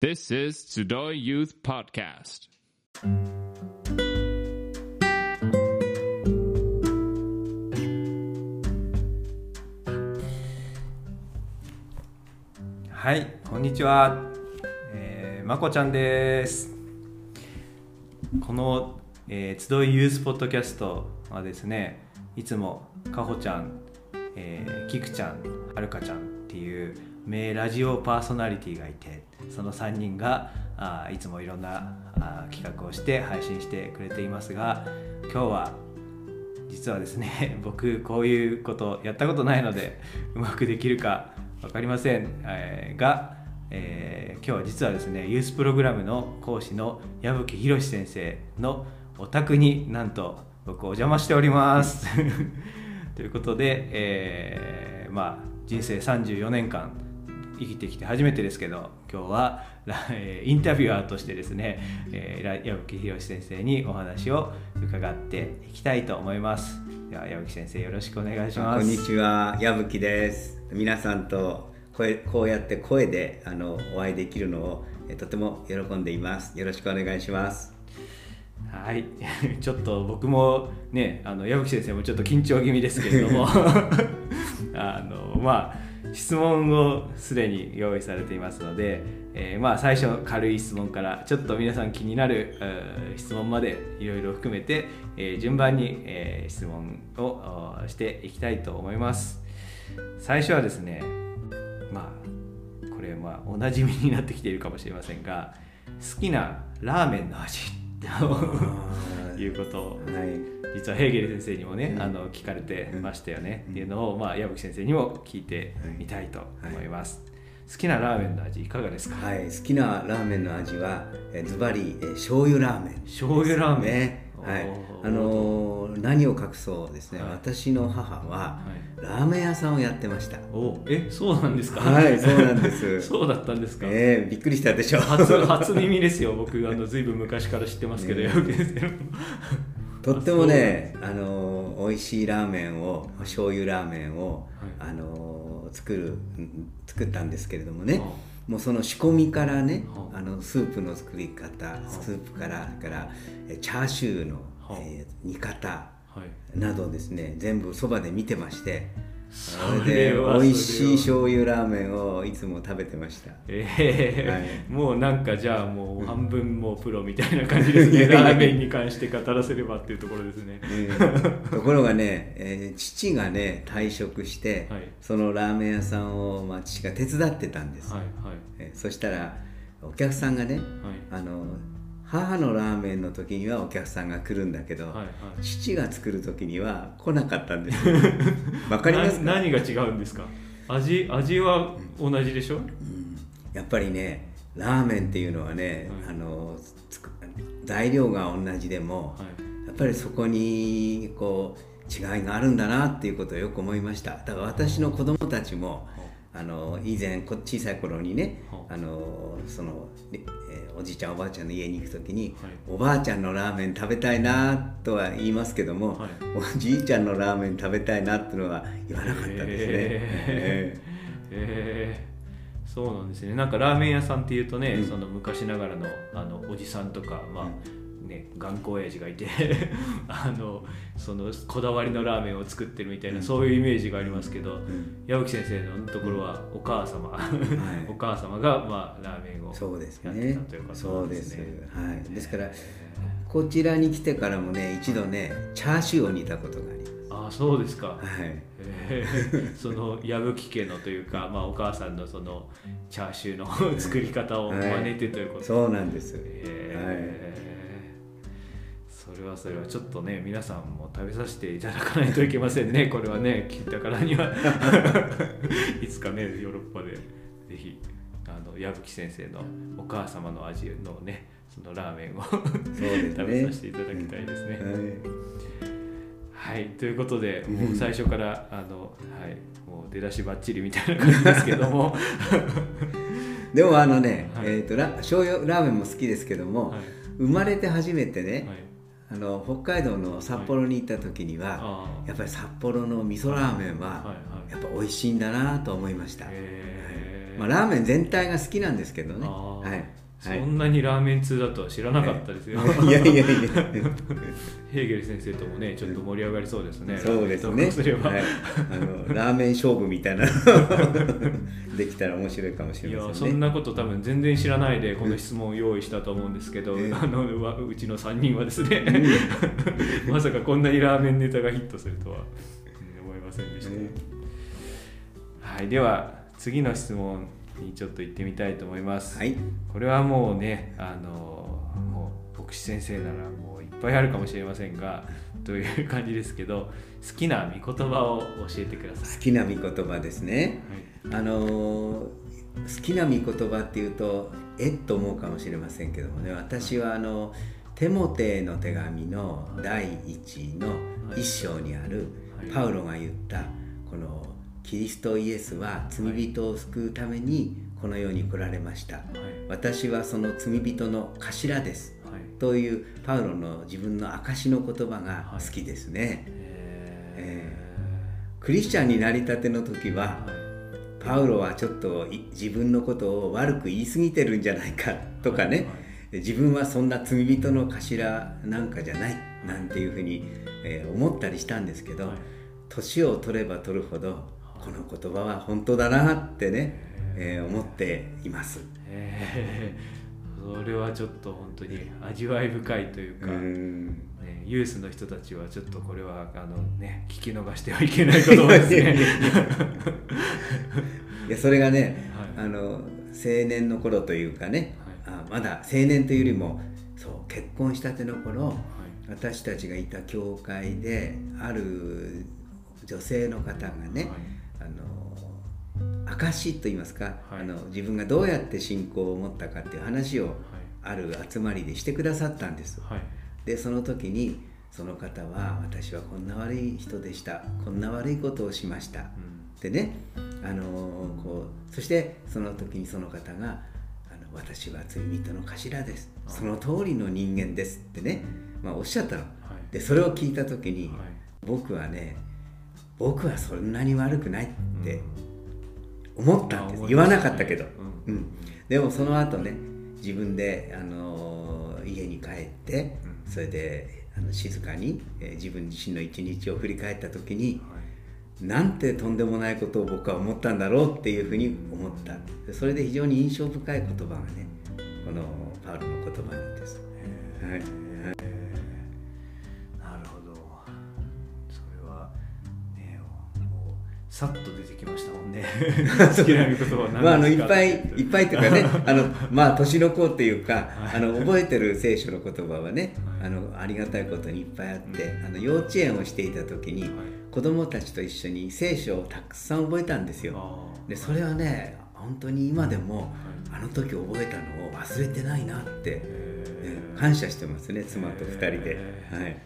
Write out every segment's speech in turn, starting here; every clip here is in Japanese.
This is Tsudoy Youth Podcast. はい、こんにちは。えー、まこちゃんです。この、えー、集いユースポッドキャストはですね、いつもかほちゃん、えー、きくちゃん、はるかちゃんっていう名ラジオパーソナリティがいて、その3人があいつもいろんなあ企画をして配信してくれていますが、今日は実はですね 僕こういうことやったことないのでうまくできるか分かりません、えーが、えー今日は実はですねユースプログラムの講師の矢吹博先生のお宅になんと僕お邪魔しております。ということで、えーまあ人生34年間生きてきて初めてですけど今日は、ら えーインタビュアーとしてですね、えーら矢吹博先生にお話を伺っていきたいと思いますでは矢吹先生よろしくお願いしますこんにちは、矢吹です。皆さんと声こうやって声であのお会いできるのをえとても喜んでいます。よろしくお願いします。はい ちょっと僕もねあの矢吹先生もちょっと緊張気味ですけれども あのまあ質問をすでに用意されていますので、えーまあ最初軽い質問からちょっと皆さん気になる質問までいろいろ含めて、えー順番に、えー質問をしていきたいと思います。最初はですねまあこれまあおなじみになってきているかもしれませんが好きなラーメンの味と いうことをはい。実はヘーゲル先生にもね、うん。あの聞かれてましたよね、うん。っていうのを、まあ、矢吹先生にも聞いてみたいと思います、好きなラーメンの味いかがですか、はい、好きなラーメンの味はえズバリえ醤油ラーメン。醤油ラーメン。ね。はい。あのー何を隠そうですね。はい。私の母ははい。ラーメン屋さんをやってました。おえそうなんですか？はい、そうなんです。そうだったんですか、えーびっくりしたでしょ。初初耳ですよ。僕あのずいぶん昔から知ってますけど、ねとってもね、あの美味しいラーメンを醤油ラーメンを、はい。あの作るうん作ったんですけれどもね、はもうその仕込みからね、はあのスープの作り方、スープからそれからえチャーシューの、はえー煮方はい。などですね全部そばで見てましてそそれは。美味しい醤油ラーメンをいつも食べてました。ええはい。もうなんかじゃあもう半分もうプロみたいな感じですね ラーメンに関して語らせればっていうところですね。えーところがね、えー父がね退職して、はい。そのラーメン屋さんを、まあ、父が手伝ってたんです、はいはい。えーそしたらお客さんがね、はい。あの母のラーメンの時にはお客さんが来るんだけど、はいはい。父が作る時には来なかったんですよ。わかります何が違うんですか？味味は同じでしょ、うん。やっぱりねラーメンっていうのはね、はい。あの材料が同じでも、はい。やっぱりそこにこう違いがあるんだなっていうことをよく思いました。だから私の子供たちもあの以前こ小さい頃にねはあのその、えーおじいちゃんおばあちゃんの家に行く時に、はい。おばあちゃんのラーメン食べたいなとは言いますけども、はい。おじいちゃんのラーメン食べたいなっていうのは言わなかったですね。えー。えー。そうなんですね。なんかラーメン屋さんっていうとね、うん。その昔ながらのあのおじさんとか、まあね、頑固親父がいて あのそのこだわりのラーメンを作ってるみたいな、そういうイメージがありますけど、ん。矢吹先生のところはお母様、い。お母様が、まあ、ラーメンをそうですやってねたということなそうんですです。ね。はい、ですからこちらに来てからもね一度ねチャーシューを煮たことがあります。ああそうですか、はい。えー その矢吹家のというか、まあ、お母さんのそのチャーシューの作り方を真似てということ、そうなんです、えー。それはそれは。ちょっとね皆さんも食べさせていただかないといけませんね。これはね聞いたからには。いつかねヨーロッパでぜひあの矢吹先生のお母様の味のねそのラーメンを食べさせていただきたいですね。はい。はい、ということで、もう最初から、あの、はい、もう出だしばっちりみたいな感じですけども。でもあのね、はい。えー、とラ醤油ラーメンも好きですけども、はい。生まれて初めてね、はい、あの北海道の札幌に行った時には、あやっぱり札幌の味噌ラーメンは、はいはいやっぱ美味しいんだなと思いました、へまあ、ラーメン全体が好きなんですけどね。はいそんなにラーメン通だとは知らなかったですよ、いやい。やい。やヘーゲル先生ともねちょっと盛り上がりそうですね。そうですね。すれば、はい、あのラーメン勝負みたいな。できたら面白いかもしいれませんね。やそんなこと多分全然知らないでこの質問を用意したと思うんですけど、ええ。あのわうちの3人はですね。まさかこんなにラーメンネタがヒットするとはうん思いませんでした、えはい。では次の質問にちょっと行ってみたいと思います、はい。これはもうねあのもう牧師先生ならもういっぱいあるかもしれませんがという感じですけど好きな御言葉を教えてくださ好きな御言葉ですね。い、はい。あのー好きな御言葉っていうとえっと思うかもしれませんけどもね。私はあのテモテの手紙の第1の一章にあるはい。パウロが言ったこのキリストイエスは罪人を救うためにこの世に来られました。はい。私はその罪人の頭です。はい。というパウロの自分の証の言葉が好きですね、えクリスチャンになりたての時はーはい。パウロはちょっとい自分のことを悪く言い過ぎてるんじゃないかとかね、自分はそんな罪人の頭なんかじゃない。なんていうふうに、えー思ったりしたんですけどはい。年を取れば取るほどこの言葉は本当だなってね、えー思っています。えー。それはちょっと本当に味わい深いといううか、ん。ね、ユースの人たちはちょっとこれはあの、ね、聞き逃してはいけない言葉ですね。いやそれがね、はい。あの青年の頃というかね、あまだ青年というよりもそう結婚したての頃、私たちがいた教会である女性の方がね、はいあの証と言いますか、はい。あの自分がどうやって信仰を持ったかっていう話をある集まりでしてくださったんです。はい。でその時にその方は私はこんな悪い人でした。こんな悪いことをしました、うん。でね、あのこうそしてその時にその方が「あの私は罪人の頭です。あ。その通りの人間です」ってね、まあ、おっしゃったの。はい。でそれを聞いた時に、はい。僕はね僕はそんなに悪くないって思ったんです、あ言わなかったけど、うん。うん。でもその後ね自分で、あの家に帰ってうん。それであの静かに、えー自分自身の一日を振り返った時にはい。なんてとんでもないことを僕は思ったんだろうっていうふうに思った。でそれで非常に印象深い言葉がねこのパウロの言葉なんです。はい。なさっと出てきましたもんね。好きな言葉は何ですか？まあ、あのいっぱいいっぱいっていうかね あのまあ年の子っていうか、はい。あの覚えてる聖書の言葉はね、はい。あのありがたいことにいっぱいあって、うん。あの幼稚園をしていた時に、はい。子供たちと一緒に聖書をたくさん覚えたんですよ。でそれはね本当に今でもはい。あの時覚えたのを忘れてないなって、へえー感謝してますね妻と二人で。はい。はい。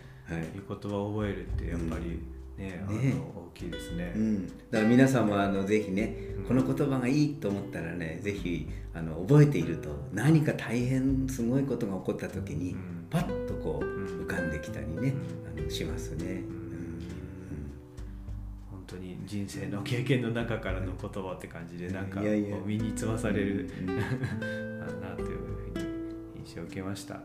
言葉を覚えるってやっぱりね,、あのね。大きいですね、うん、だから皆さんもあのぜひねうんこの言葉がいいと思ったらねぜひあの覚えていると何か大変すごいことが起こった時にうん。パッとこううん。浮かんできたりねあのしますね。本当に人生の経験の中からの言葉って感じでなんか身につまされる。なというふうに印象を受けました、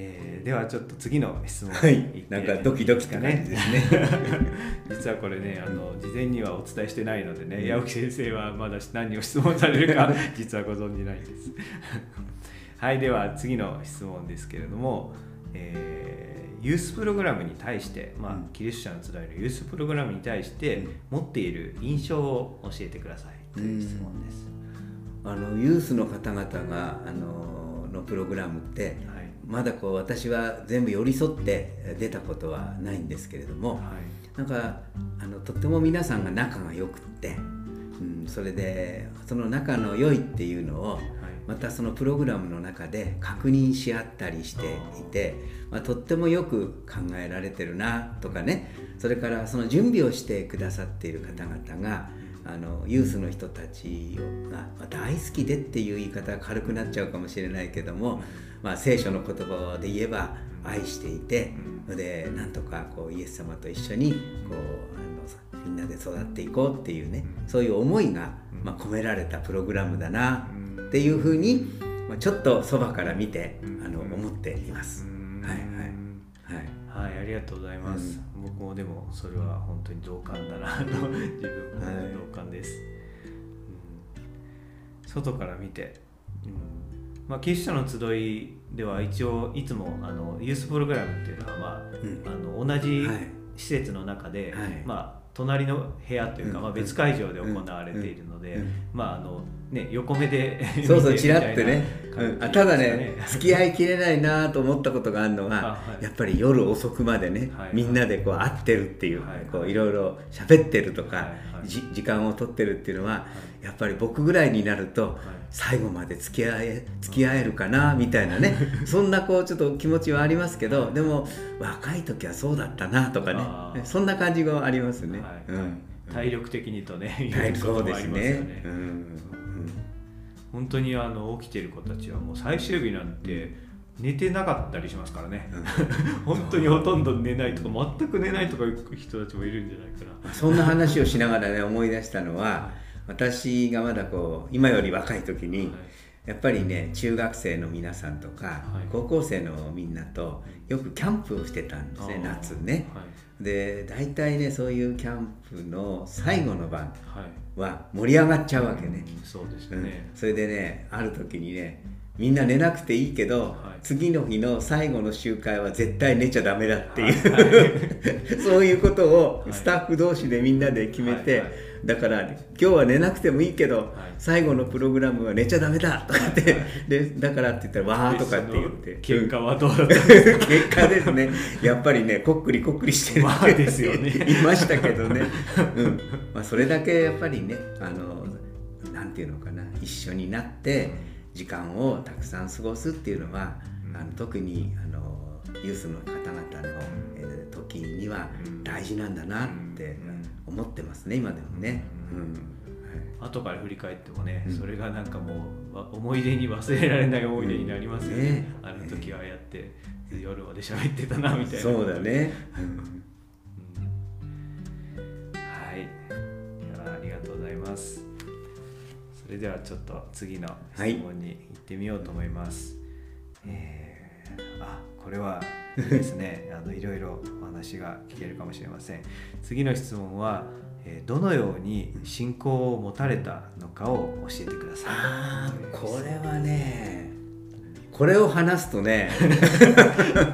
えーではちょっと次の質問はい。なんかドキドキって感じですね。実はこれねあの事前にはお伝えしてないのでね、うん。矢吹先生はまだ何を質問されるか 実はご存じないんです。はいでは次の質問ですけれども、えーユースプログラムに対して、まあうん。キリスチャンの集いのユースプログラムに対して持っている印象を教えてくださいという質問です、あのユースの方々があののプログラムってはいまだこう私は全部寄り添って出たことはないんですけれども、はい。なんかあのとっても皆さんが仲が良くって、うん、それでその仲の良いっていうのをまたそのプログラムの中で確認し合ったりしていて、まあ、とってもよく考えられてるなとかね。それからその準備をしてくださっている方々があのユースの人たちをがまあ大好きでっていう言い方が軽くなっちゃうかもしれないけども、まあ、聖書の言葉で言えば愛していて、うん。でなんとかこうイエス様と一緒にこうあのみんなで育っていこうっていうね、そういう思いがまあ、込められたプログラムだなうん。っていうふうに、まあ、ちょっとそばから見てうん。あの思っています。うん。はいはい。はい。はい、ありがとうございます。僕もでもそれは本当に同感だなと自分もはい。同感です。うん。外から見て、うんまあ、キリストの集いでは一応いつもあのユースプログラムっていうのは、まあうん。あの同じはい。施設の中で、はい。まあ、隣の部屋というか、うんまあ、別会場で行われているので、うんまああのね、横目でそうそう ちらってね。うん、ただね 付き合いきれないなと思ったことがあるのは、あはい。やっぱり夜遅くまでね、はい。みんなでこう会ってるっていう、はい。こういろいろ喋ってるとか、はい。はい。じ時間を取ってるっていうのは、やっぱり僕ぐらいになると、最後まで付き合え付き合えるかなみたいなね。そんなこうちょっと気持ちはありますけどでも若い時はそうだったなとかね。そんな感じがありますね。はい。うん。体力的にとね、はいいうこともあそうですりますよね本当にあの起きてる子たちはもう最終日なんて寝てなかったりしますからね、本当にほとんど寝ないとか全く寝ないとかいう人たちもいるんじゃないかな。そんな話をしながらね思い出したのは私がまだこう今より若い時に、やっぱりね中学生の皆さんとか、はい。高校生のみんなとよくキャンプをしてたんですね夏ね。はい。で大体ねそういうキャンプの最後の晩は盛り上がっちゃうわけね。うんそうですうん。ね。それでねある時にねみんな寝なくていいけど、はい。次の日の最後の集会は絶対寝ちゃダメだっていう、はい。そういうことをはいスタッフ同士でみんなで決めて、だから今日は寝なくてもいいけど、はい。最後のプログラムは寝ちゃダメだとかって、でだからって言ったらわーとかって言って。結果はどうだったん結果ですね。やっぱりねこっくりこっくりしてる。まあですよね。いましたけどね、うん。まあ、それだけやっぱりねあのなんていうのかな一緒になって時間をたくさん過ごすっていうのは、あの特にあのユースの方々の、えー時にはうん。大事なんだなって思ってますね今でもね。うん。うん。後から振り返ってもね、うん。それがなんかもうわ思い出に忘れられない思い出になりますよね,、ね。あの時はああやって夜まで喋ってたなみたいな。そうだね、うん。はい。いやありがとうございます。それではちょっと次の質問に行ってみようと思います、えーあこれはですね。あのいろいろお話が聞けるかもしれません。次の質問は、えーどのように信仰を持たれたのかを教えてください。ああこれはねこれを話すとね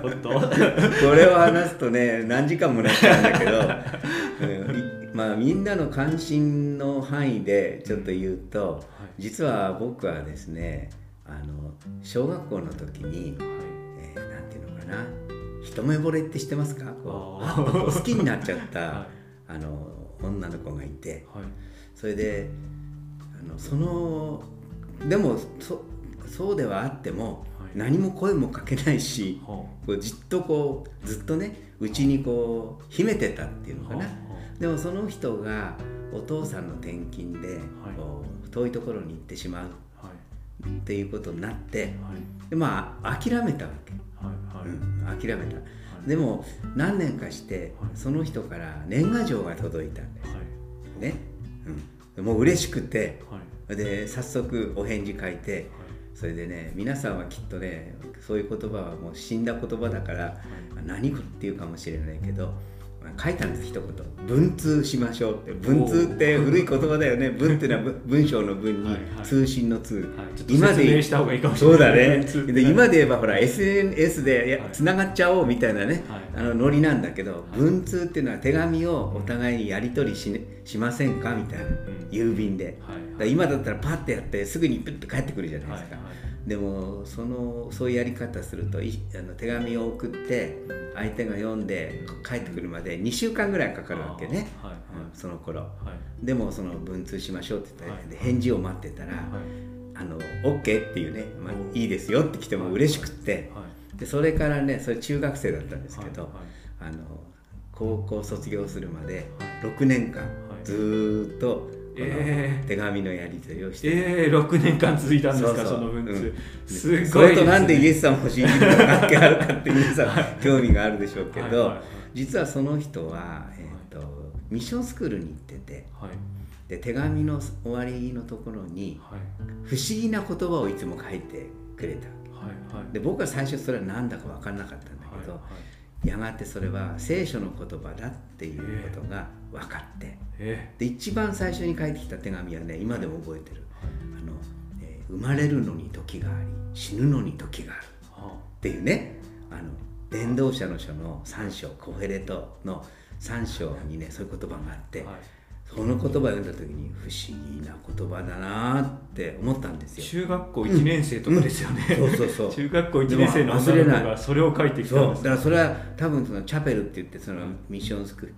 本当？これを話すとね何時間もなっちゃうんだけど、うんいまあみんなの関心の範囲でちょっと言うと、実は僕はですねあの小学校の時に、えーなんていな。一目惚れって知ってますか？こう好きになっちゃった、はあの女の子がいて。はい。それであのそのでもそそうではあっても、はい。何も声もかけないし、ほこうじっとこうずっとねうちにこう秘めてたっていうのかな。ほでもその人がお父さんの転勤で、はい。こう遠いところに行ってしまうはい。っていうことになってはい。でまあ諦めたわけ、はいはい。うん、諦めた。い。でも何年かしてはい。その人から年賀状が届いたんだよ。はい。ね、うん、もう嬉しくて。はい。で早速お返事書いてはい。それでね皆さんはきっとねそういう言葉はもう死んだ言葉だから何っていうかもしれないけど書いたんです一言「文通しましょう」って。文通って古い言葉だよね。文っていうのは 文文章の文に通信の通、はい。ちょっと説明した方がいいかもしれそうないだね。文通で今で言えばほら SNS でつながっちゃおうみたいなね、はい。あのノリなんだけど、い。文通っていうのは手紙をお互いにやり取りし,、しませんか？みたいな、ん。郵便で、はいだ今だったらパッてやってすぐにプッと帰ってくるじゃないですか、でもそのそういうやり方するといあの手紙を送って相手が読んで帰ってくるまで2週間ぐらいかかるわけね、はいはいうんその頃。はい。でもその文通しましょうって言って、はい。で返事を待ってたら、はい。あの OK っていうね、まあお、いいですよって来ても嬉しくって、はい。でそれからねそれ中学生だったんですけど、はいあの高校卒業するまではい。6年間い。ずーっとこえの手紙のやり取りをして。えー、6年間続いたんですかその文通、うん。すごいね、それとなんでイエス様を信じるのか関係あるかって皆さん興味があるでしょうけど、はい。はい。はい実はその人は、えーとミッションスクールに行っててはい。で手紙の終わりのところにはい。不思議な言葉をいつも書いてくれた。はい。はい。で僕は最初それは何だか分からなかったんだけど、はいやがてそれは聖書の言葉だっていうことが分かって。えで一番最初に書いてきた手紙はね今でも覚えてる。あの、えー生まれるのに時があり死ぬのに時があるはっていうね。あの伝道者の書の3章コヘレトの3章にねそういう言葉があって、はいその言葉を読んだ時に不思議な言葉だなって思ったんですよ。中学校1年生とかですよね、そうそうそう。中学校1年生の女の子がそれを書いてきたそう。だんですからそれは多分そのチャペルって言ってそのミッションスク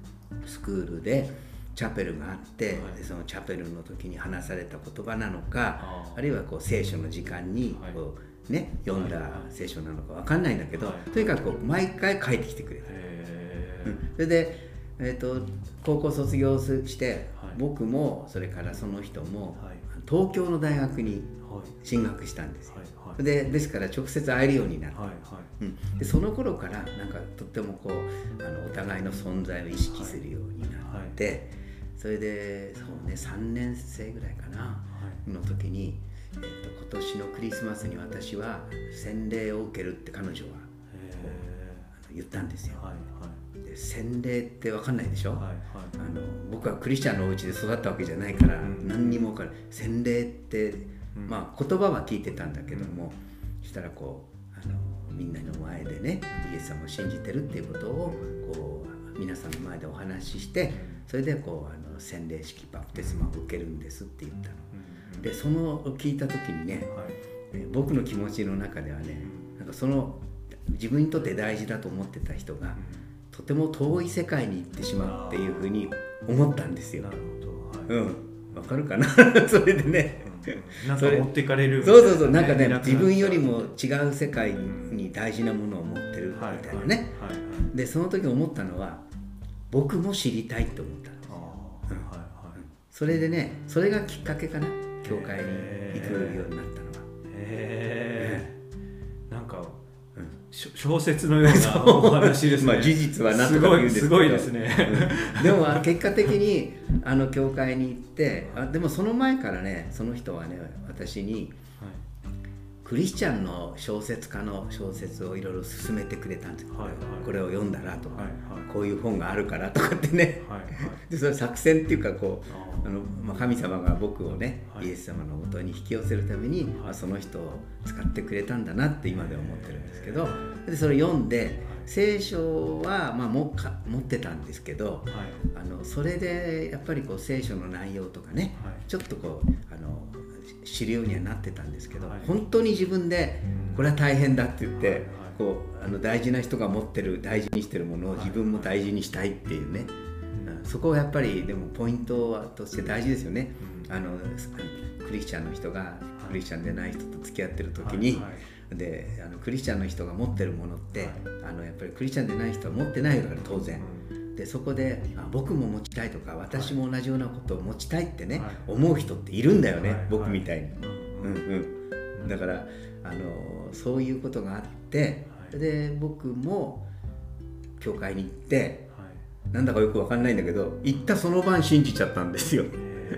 スクールでチャペルがあって、はい。でそのチャペルの時に話された言葉なのかあるいはこう聖書の時間にはい。こう、ね、読んだはい。聖書なのか分かんないんだけど、はい。とにかくこう毎回書いてきてくれた。うん。それで、えー、と高校卒業して、はい。僕もそれからその人も、はい。東京の大学にはい。進学したんですよ。はいでですから直接会えるようになった。はいはい。うん、でその頃からなんかとってもこうあのお互いの存在を意識するようになって、それでそうね3年生ぐらいかな、はい。の時に、えー、と今年のクリスマスに私は洗礼を受けるって彼女は言ったんですよ。ー。はいはい。で洗礼って分かんないでしょ、はいはい。あの僕はクリスチャンのお家で育ったわけじゃないから、うん何にも分からない。洗礼って、うん。まあ言葉は聞いてたんだけども、そしたらこうあのみんなの前でねイエス様を信じてるっていうことをこう皆さんの前でお話ししてそれでこうあの洗礼式バプテスマを受けるんですって言ったの。うんでその聞いた時にねはい。え僕の気持ちの中ではねなんかその自分にとって大事だと思ってた人がとても遠い世界に行ってしまうっていうふうに思ったんですよ。な。るほど。はい。うん、わかるかな？それでね。なんか持っていかれるそうそうそう、なんかね自分よりも違う世界に大事なものを持ってるみたはいいなね。はい。はい。で、その時思ったのは、僕も知りたいって思ったの。あー。はい。はい。それでね、それがきっかけかな、教会に行くようになったのは。へえなんか小説のようなお話ですね。まあ事実はなんとすごいか言うんですけど。すごいですね。うん。でも結果的にあの教会に行ってあでもその前からねその人はね私にクリスチャンの小説家の小説をいろいろ勧めてくれたんですよ、はいはい。これを読んだらとか、はいはい。こういう本があるからとかってね。はいはい。でそれ作戦っていうかこうあの、まあ、神様が僕をね、はい。イエス様のもとに引き寄せるために、まあ、その人を使ってくれたんだなって今では思ってるんですけどでそれ読んで聖書は、まあ、もか持ってたんですけどはい。あのそれでやっぱりこう聖書の内容とかね、はい。ちょっとこう知るようにはなってたんですけど、はい。本当に自分でうん。これは大変だって言って、はいはい。こうあの大事な人が持ってる大事にしてるものをはい。自分も大事にしたいっていうね、うん。そこはやっぱりでもポイントとして大事ですよね、うん。あのクリスチャンの人がクリスチャンでない人と付き合ってる時に、はいはい。であのクリスチャンの人が持ってるものって、はい。あのやっぱりクリスチャンでない人は持ってないから当然。うんでそこであ僕も持ちたいとか私も同じようなことを持ちたいってね、はい。思う人っているんだよね、はい。僕みたいに、うんうんうん、だからあのそういうことがあって、はい。で僕も教会に行ってはい。なんだかよくわかんないんだけど行ったその晩信じちゃったんですよ。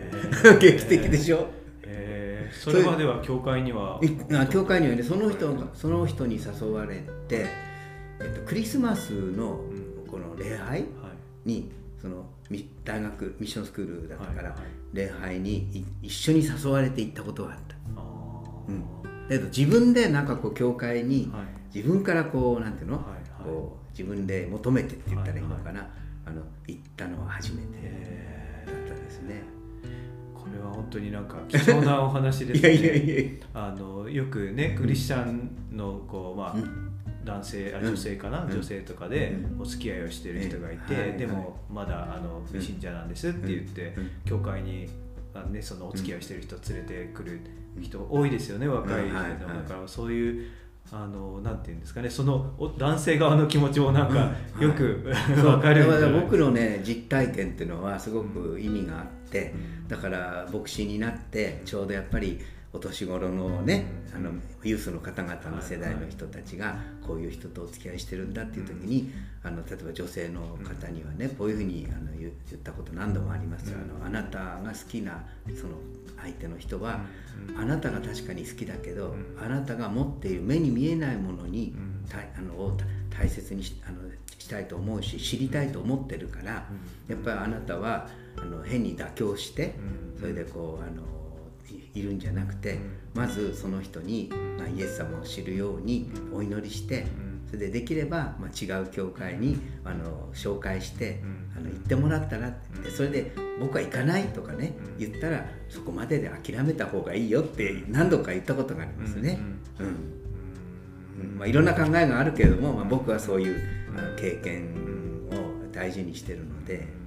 劇的でしょ？それまでは教会には教会にはねその人がその人に誘われて、えっと、クリスマスのうん。この礼拝？はいにそのみ大学ミッションスクールだったから、礼拝にい一緒に誘われて行ったことがあった、うん、だけど自分でなんかこう教会にはい。自分からこうなんていうの、こう自分で求めてって言ったらいいのかな、あの行ったのは初めてへだったですね。ーこれは本当になんか貴重なお話です いねやいやいや。あのよくねクリスチャンのこう、まあうん男性あうん女性かな、うん。女性とかでうお付き合いをしてる人がいて、うんはい。でもまだあのうん。信者なんですって言って、うん。教会にあの、ね、そのお付き合いしてる人を連れてくる人多いですよね若いの、うん。はい。はい。だからそういうあのなんていうんですかねそのお男性側の気持ちもなんかうん。よく、そう。わかるから僕のね実体験っていうのはすごく意味があって、うん。だから牧師になってちょうどやっぱりお年頃のねあのユースの方々の世代の人たちがこういう人とお付き合いしてるんだっていう時にあの例えば女性の方にはねこういうふうにあの言言ったこと何度もありますよ。あのあなたが好きなその相手の人はあなたが確かに好きだけどあなたが持っている目に見えないものにたあのを大切にしあのしたいと思うし知りたいと思ってるからやっぱりあなたはあの変に妥協してそれでこうあのいいるんじゃなくてまずその人に、まあ、イエス様を知るようにお祈りしてそれでできれば、まあ、違う教会にあの紹介してあの行ってもらったらって。それで僕は行かないとかね言ったらそこまでで諦めた方がいいよって何度か言ったことがありますね。うんうんまあ、いろんな考えがあるけれども、まあ、僕はそういうあの経験を大事にしてるので。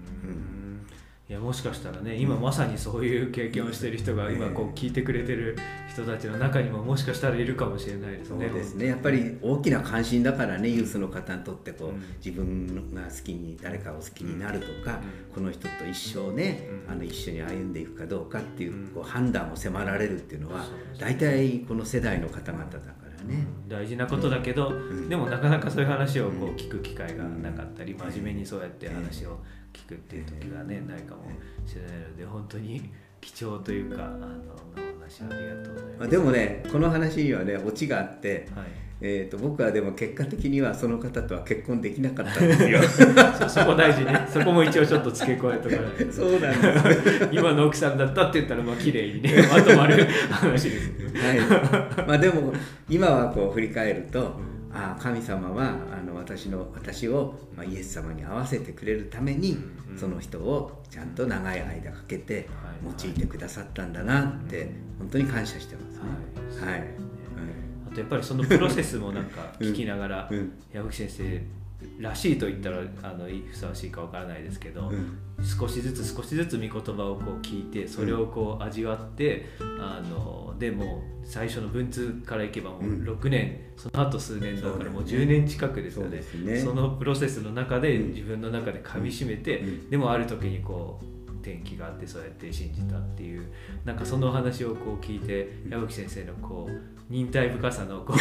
うんいやもしかしたらね今まさにそういう経験をしている人が今こう聞いてくれてる人たちの中にももしかしたらいるかもしれないですね。そうですね。やっぱり大きな関心だからねユースの方にとってこう、うん。自分が好きに誰かを好きになるとか、この人と一生ね、うん。あの一緒に歩んでいくかどうかっていう,、うん。こう判断を迫られるっていうのは大体この世代の方々だからね。大事なことだけど、ん。でもなかなかそういう話をこううん。聞く機会がなかったり、真面目にそうやって話を聞くっていう時がねないかもしれないので本当に 貴重というかあのお話ありがとうございます。でもねこの話にはねオチがあって、はい。えー、と僕はでも結果的にはその方とは結婚できなかったんですよ。そそこ大事ね。そこも一応ちょっと付け加えとかないと。そうなんです。今の奥さんだったって言ったらまあ綺麗にねまとまる話ですけど。はい、まあでも今はこう振り返ると、ああ神様はあの私の私を、まあ、イエス様に合わせてくれるために、うん。その人をちゃんと長い間かけてはい用いてくださったんだなって、本当に感謝してますね。はい、はい。あとやっぱりそのプロセスもなんか聞きながら、うん。矢吹先生らしいと言ったらあのふさわしいかわからないですけど、うん。少しずつ少しずつ御言葉をこう聞いてそれをこう味わって、あのでも最初の文通からいけばもううん。6年、その後数年だからもうそうだよ10年近くですよね。そね。そのプロセスの中でうん。自分の中で噛みしめて、うん。でもある時にこう転機があってそうやって信じたっていうなんかそのお話をこう聞いて矢吹先生のこう忍耐深さのこう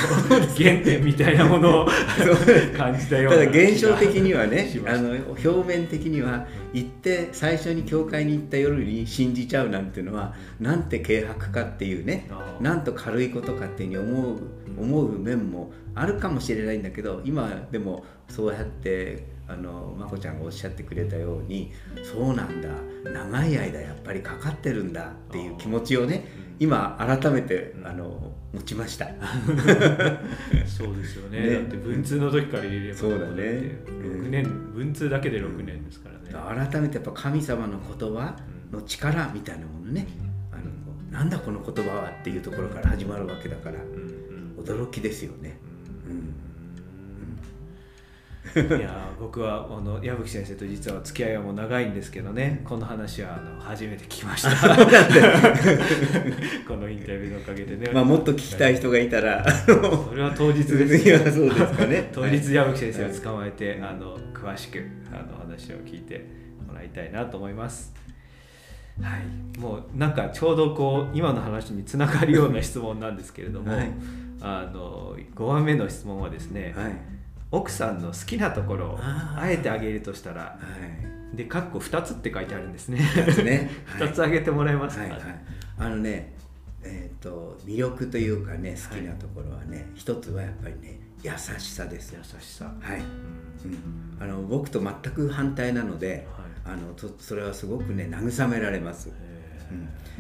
原点みたいなものを 感じたようなただ現象的にはねあの表面的には行って最初に教会に行った夜に信じちゃうなんていうのはなんて軽薄かっていうねなんと軽いことかっていうふうに思う思う面もあるかもしれないんだけど今でもそうやってあのまこちゃんがおっしゃってくれたようにそうなんだ。長い間やっぱりかかってるんだっていう気持ちをね今改めてあの持ちました。そうですよね。ね。だって文通の時から入れればそうだね。もって6年文通だけで6年ですからね、改めてやっぱ神様の言葉の力みたいなものね、あのこうなんだこの言葉はっていうところから始まるわけだからうんうん。驚きですよね。うんいやー僕はあの矢吹先生と実は付き合いはもう長いんですけどね。この話はあの初めて聞きました。このインタビューのおかげでね。まあもっと聞きたい人がいたらそれは当日ですいや そうですかね。当日矢吹先生を捕まえて、あの詳しくあの話を聞いてもらいたいなと思います。はい、もうなんかちょうどこう今の話につながるような質問なんですけれども、はい。あの5番目の質問はですね、はい奥さんの好きなところをあえてあげるとしたらはい。でかっこ2つって書いてあるんですね。ですね。はい2つあげてもらえます。か、はいはい、あのねえっ、と魅力というかね好きなところはね、一つはやっぱりね優しさです。優しさ、はい、うん。うん、あの僕と全く反対なので、はい。あのとそれはすごくね慰められます、へ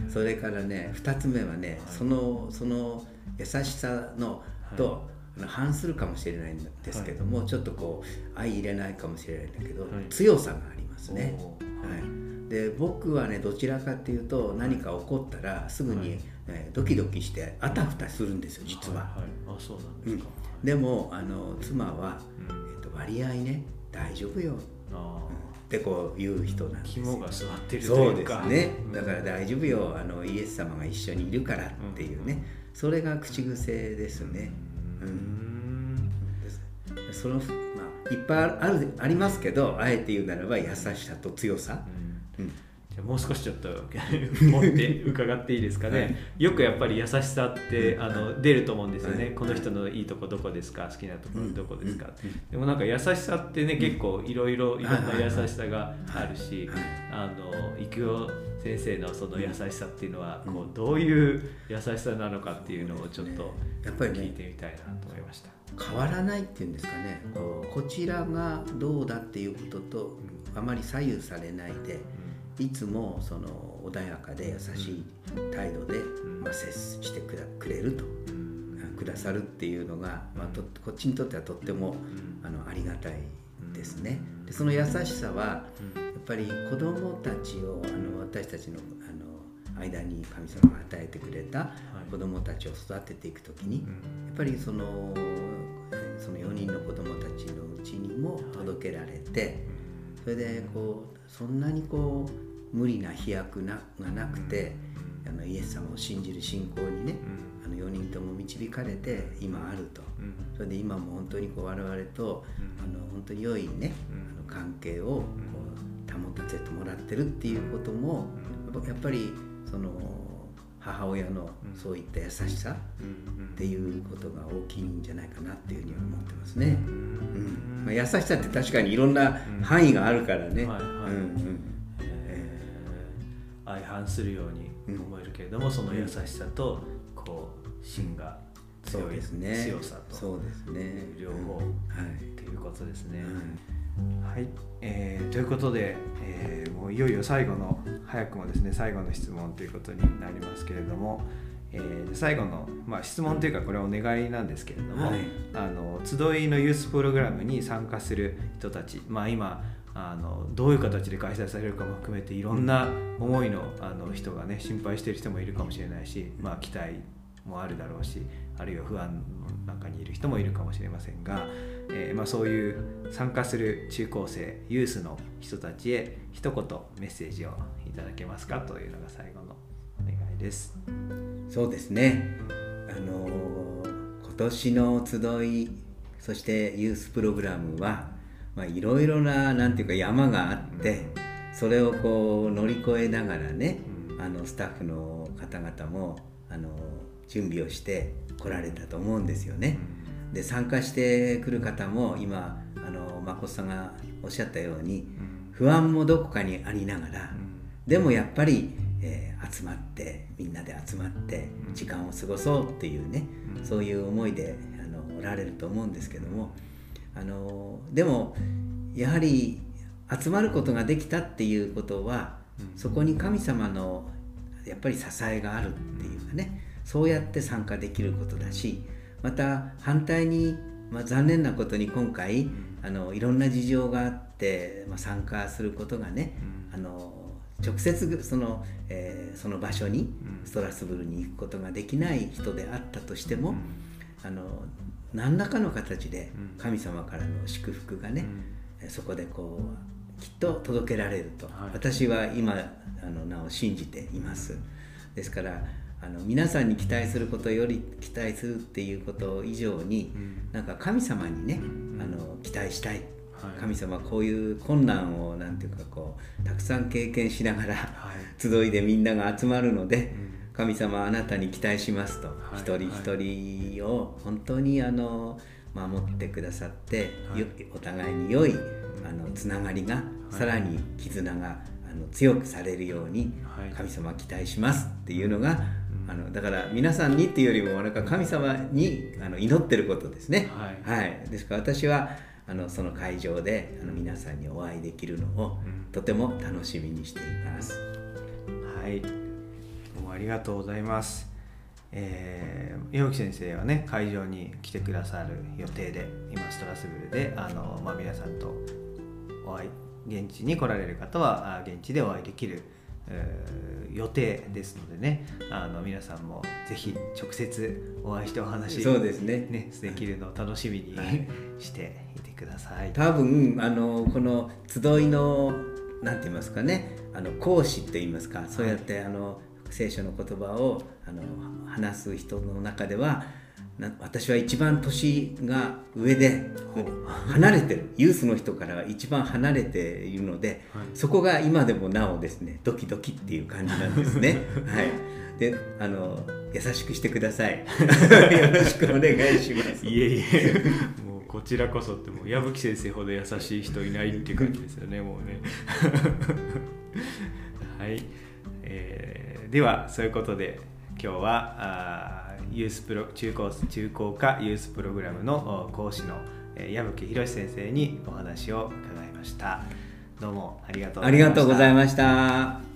うん、それからね2つ目はね、そのその優しさのと、反するかもしれないんですけども、ちょっとこう相入れないかもしれないんだけど、はい。強さがありますー。ね。はい、で僕はねどちらかっていうと何か起こったらすぐに、はい。ねドキドキしてあたふたするんですよ実は。いい、あそうなんですか、でもあの妻は、うん。えっと割合ね大丈夫よ。あってこう言う人なんですよ。ー肝が据わってるとそうですね。うん。だから大丈夫よ。あのイエス様が一緒にいるからっていうね、それが口癖ですね、うん。そのまあいっぱいあるありますけどあえて言うならば優しさと強さ、うん。じゃもう少しちょっと持って伺っていいですかね、はいよくやっぱり優しさってあの出ると思うん。ですよね、はいこの人のいいとこどこですか好きなところどこですか、うん。でもなん。か優しさってね、結構いろいろいろん。な優しさがあるし、はいあの育代先生のその優しさっていうのは、うん。こうどういう優しさなのかっていうのをちょっとやっぱりね聞いてみたいなと思いました。変わらないっていうんですかね。こうこちらがどうだっていうこととあまり左右されないでいつもその穏やかで優しい態度で、ん。まあ、接してくれると。うん。くださるっていうのが、まあ、とこっちにとってはとってもうん。あのありがたいですね。でその優しさはぱり子どもたちをあの私たちのあの間に神様が与えてくれた子どもたちを育てていく時に、やっぱりそのその4人の子どもたちのうちにも届けられて、それでこうそんなにこう無理な飛躍ながなくて、あのイエス様を信じる信仰にね、あの4人とも導かれて今あると、それで今も本当にこう我々と、あの本当に良いね、あの関係をたせてもらってるっていうことも、やっぱりその母親のそういった優しさっていうことが大きいんじゃないかなっていうふうに思ってますね。うん。まあ、優しさって確かにいろんな範囲があるからね。相反するように思えるけれども、その優しさとこう芯が強いそうですね。強さとそうですね。両方はい。っていうことですね。はいはい、えーということで、えーもういよいよ最後の早くもですね最後の質問ということになりますけれども、えー最後の、まあ、質問というかこれはお願いなんですけれども、はい。あの集いのユースプログラムに参加する人たち、まあ、今あのどういう形で開催されるかも含めていろんな思いのあの人がね心配している人もいるかもしれないし、まあ、期待もあるだろうしあるいは不安の中にいる人もいるかもしれませんが、えーまあ、そういう参加する中高生ユースの人たちへ一言メッセージをいただけますかというのが最後のお願いです。そうですね。あのー今年の集いそしてユースプログラムはまあいろいろななんていうか山があってそれをこう乗り越えながらね、あのスタッフの方々もあの準備をして来られたと思うんですよね。で参加してくる方も今あの誠さんがおっしゃったように不安もどこかにありながら、でもやっぱり、えー集まってみんなで集まって時間を過ごそうっていうね、そういう思いであのおられると思うんですけどもあのでもやはり集まることができたっていうことは、そこに神様のやっぱり支えがあるっていうかねそうやって参加できることだしまた反対に、まあ、残念なことに今回あのいろんな事情があって、まあ、参加することがね、あの直接その,、えーその場所にストラスブルに行くことができない人であったとしても、あの何らかの形で神様からの祝福がね、えそこでこうきっと届けられると、はい。私は今あのなお信じています。ですからあの皆さんに期待することより期待するっていうこと以上に、なんか神様にね、あの期待したい、はい。神様はこういう困難をなんていうかこうたくさん経験しながら、はい。集いでみんなが集まるので、神様はあなたに期待しますと、はい。一人一人を本当にあの守ってくださって、はい。よお互いに良いあのつながりが、さらに絆があの強くされるように、はい。神様は期待しますっていうのが、あのだから皆さんにっていうよりもなんか神様にあの祈ってることですね。はいですから私はあのその会場であの皆さんにお会いできるのを、とても楽しみにしています。はい、どうもありがとうございます。えー、岩木先生はね会場に来てくださる予定で今ストラスブルであの、まあ、皆さんとお会い現地に来られる方はあ現地でお会いできる、えー予定ですのでねあの皆さんもぜひ直接お会いしてお話そうですねねできるのを楽しみにはいしていてください。多分あのこの集いのなんて言いますかねあの講師って言いますかそうやってあの聖書の言葉をあの話す人の中ではな私は一番年が上で離れてる。ユースの人から一番離れているので、はい。そこが今でもなおですねドキドキっていう感じなんですね。はい、であの優しくしてください。よろしくお願いします。いえいえ。もうこちらこそってもう矢吹先生ほど優しい人いないっていう感じですよね もうね。はい、えーではそういうことで今日はあーユースプロ中高中高科ユースプログラムの講師の、矢吹博先生にお話を伺いましたどうもありがとうございましたありがとうございました。